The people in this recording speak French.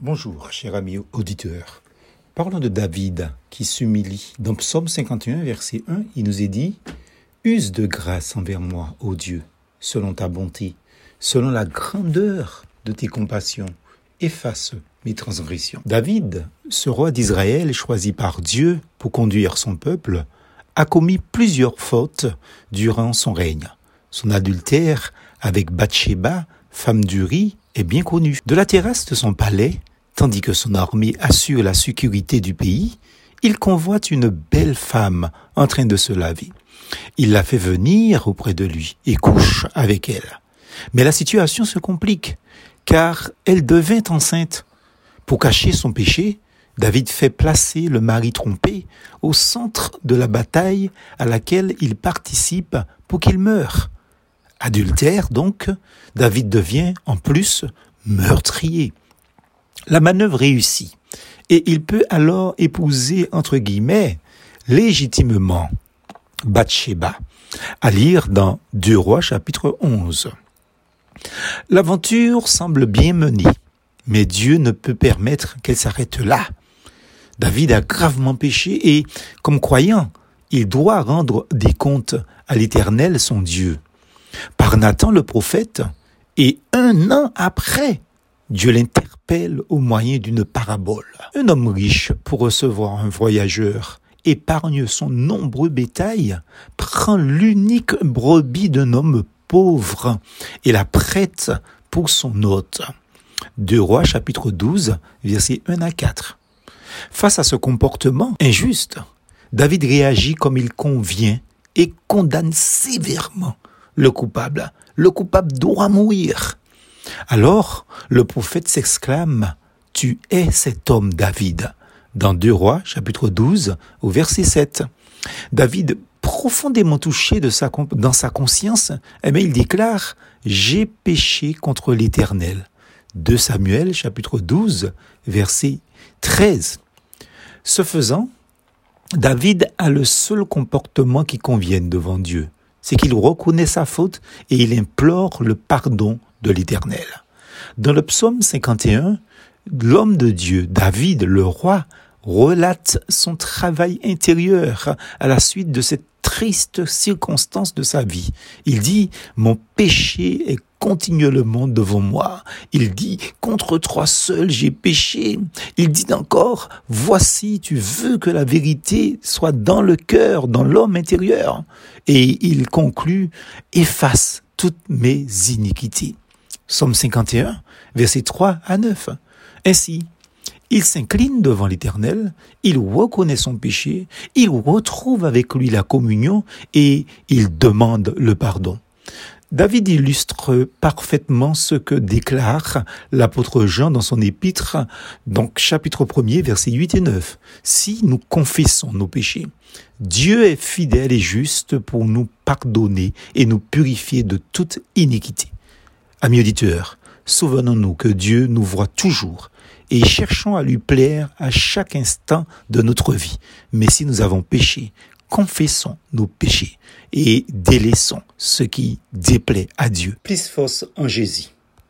Bonjour, cher ami auditeur. Parlons de David qui s'humilie. Dans Psaume 51, verset 1, il nous est dit Use de grâce envers moi, ô Dieu, selon ta bonté, selon la grandeur de tes compassions. Efface mes transgressions. David, ce roi d'Israël choisi par Dieu pour conduire son peuple, a commis plusieurs fautes durant son règne. Son adultère avec Bathsheba, femme du riz, est bien connu. De la terrasse de son palais, tandis que son armée assure la sécurité du pays, il convoite une belle femme en train de se laver. Il la fait venir auprès de lui et couche avec elle. Mais la situation se complique, car elle devint enceinte. Pour cacher son péché, David fait placer le mari trompé au centre de la bataille à laquelle il participe pour qu'il meure. Adultère donc, David devient en plus meurtrier. La manœuvre réussit et il peut alors épouser, entre guillemets, légitimement Bathsheba, à lire dans Deux Rois chapitre 11. L'aventure semble bien menée, mais Dieu ne peut permettre qu'elle s'arrête là. David a gravement péché et, comme croyant, il doit rendre des comptes à l'Éternel son Dieu. Par Nathan le prophète, et un an après, Dieu l'interpelle au moyen d'une parabole. Un homme riche, pour recevoir un voyageur, épargne son nombreux bétail, prend l'unique brebis d'un homme pauvre et la prête pour son hôte. Deux Rois chapitre 12, versets 1 à 4. Face à ce comportement injuste, David réagit comme il convient et condamne sévèrement le coupable. Le coupable doit mourir. Alors le prophète s'exclame, Tu es cet homme David. Dans 2 Rois, chapitre 12, au verset 7. David, profondément touché dans sa conscience, eh il déclare, J'ai péché contre l'Éternel. 2 Samuel, chapitre 12, verset 13. Ce faisant, David a le seul comportement qui convienne devant Dieu. C'est qu'il reconnaît sa faute et il implore le pardon de l'Éternel. Dans le psaume 51, l'homme de Dieu, David, le roi, relate son travail intérieur à la suite de cette triste circonstance de sa vie. Il dit, mon péché est continuellement devant moi. Il dit, contre toi seul j'ai péché. Il dit encore, voici, tu veux que la vérité soit dans le cœur, dans l'homme intérieur. Et il conclut, efface toutes mes iniquités. Somme 51, versets 3 à 9. Ainsi, il s'incline devant l'Éternel, il reconnaît son péché, il retrouve avec lui la communion et il demande le pardon. David illustre parfaitement ce que déclare l'apôtre Jean dans son épître, donc chapitre 1er, versets 8 et 9. Si nous confessons nos péchés, Dieu est fidèle et juste pour nous pardonner et nous purifier de toute iniquité. Amis auditeurs, souvenons-nous que Dieu nous voit toujours et cherchons à lui plaire à chaque instant de notre vie. Mais si nous avons péché, confessons nos péchés et délaissons ce qui déplaît à Dieu.